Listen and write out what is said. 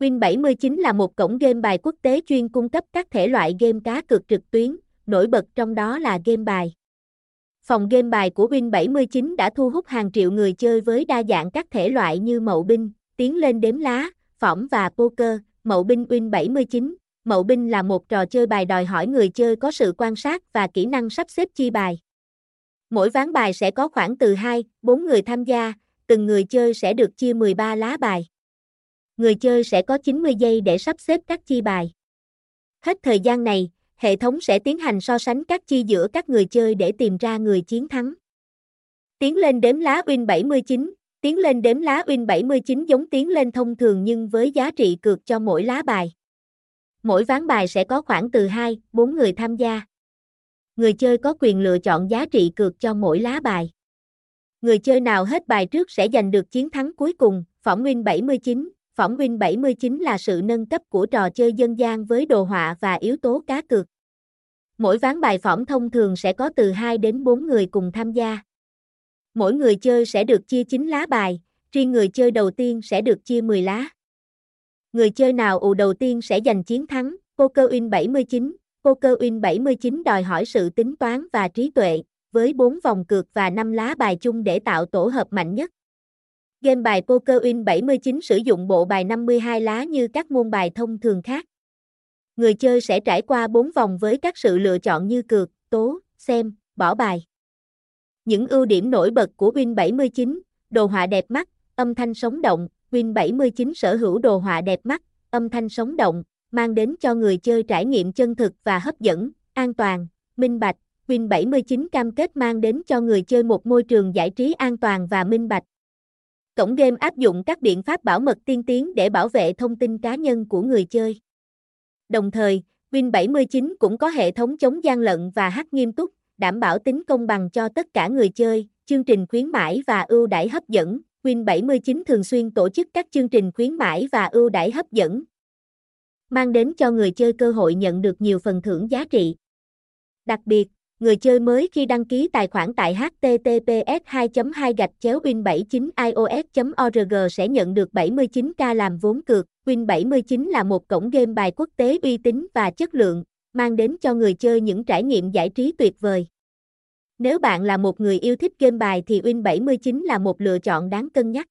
Win79 là một cổng game bài quốc tế chuyên cung cấp các thể loại game cá cược trực tuyến, nổi bật trong đó là game bài. Phòng game bài của Win79 đã thu hút hàng triệu người chơi với đa dạng các thể loại như mậu binh, tiến lên đếm lá, phỏng và poker. Mậu binh Win79 Mậu binh là một trò chơi bài đòi hỏi người chơi có sự quan sát và kỹ năng sắp xếp chi bài. Mỗi ván bài sẽ có khoảng từ 2, 4 người tham gia, từng người chơi sẽ được chia 13 lá bài. Người chơi sẽ có 90 giây để sắp xếp các chi bài. Hết thời gian này, hệ thống sẽ tiến hành so sánh các chi giữa các người chơi để tìm ra người chiến thắng. Tiến lên đếm lá Win 79 Tiến lên đếm lá Win 79 giống tiến lên thông thường nhưng với giá trị cược cho mỗi lá bài. Mỗi ván bài sẽ có khoảng từ 2, 4 người tham gia. Người chơi có quyền lựa chọn giá trị cược cho mỗi lá bài. Người chơi nào hết bài trước sẽ giành được chiến thắng cuối cùng, phỏng Win 79. Phỏng Win 79 là sự nâng cấp của trò chơi dân gian với đồ họa và yếu tố cá cược. Mỗi ván bài phỏng thông thường sẽ có từ 2 đến 4 người cùng tham gia. Mỗi người chơi sẽ được chia 9 lá bài, riêng người chơi đầu tiên sẽ được chia 10 lá. Người chơi nào ù đầu tiên sẽ giành chiến thắng, Poker Win 79. Poker Win 79 đòi hỏi sự tính toán và trí tuệ, với 4 vòng cược và 5 lá bài chung để tạo tổ hợp mạnh nhất. Game bài Poker Win 79 sử dụng bộ bài 52 lá như các môn bài thông thường khác. Người chơi sẽ trải qua 4 vòng với các sự lựa chọn như cược, tố, xem, bỏ bài. Những ưu điểm nổi bật của Win 79, đồ họa đẹp mắt, âm thanh sống động, Win 79 sở hữu đồ họa đẹp mắt, âm thanh sống động, mang đến cho người chơi trải nghiệm chân thực và hấp dẫn, an toàn, minh bạch. Win 79 cam kết mang đến cho người chơi một môi trường giải trí an toàn và minh bạch. Cổng game áp dụng các biện pháp bảo mật tiên tiến để bảo vệ thông tin cá nhân của người chơi. Đồng thời, Win 79 cũng có hệ thống chống gian lận và hack nghiêm túc, đảm bảo tính công bằng cho tất cả người chơi, chương trình khuyến mãi và ưu đãi hấp dẫn. Win 79 thường xuyên tổ chức các chương trình khuyến mãi và ưu đãi hấp dẫn, mang đến cho người chơi cơ hội nhận được nhiều phần thưởng giá trị. Đặc biệt, người chơi mới khi đăng ký tài khoản tại https 2 2 gạch chéo win 79 ios org sẽ nhận được 79k làm vốn cược. Win 79 là một cổng game bài quốc tế uy tín và chất lượng, mang đến cho người chơi những trải nghiệm giải trí tuyệt vời. Nếu bạn là một người yêu thích game bài thì Win 79 là một lựa chọn đáng cân nhắc.